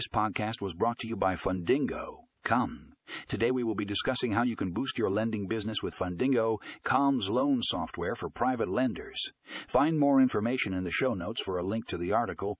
This podcast was brought to you by Fundingo. Come. Today we will be discussing how you can boost your lending business with Fundingo, Calm's loan software for private lenders. Find more information in the show notes for a link to the article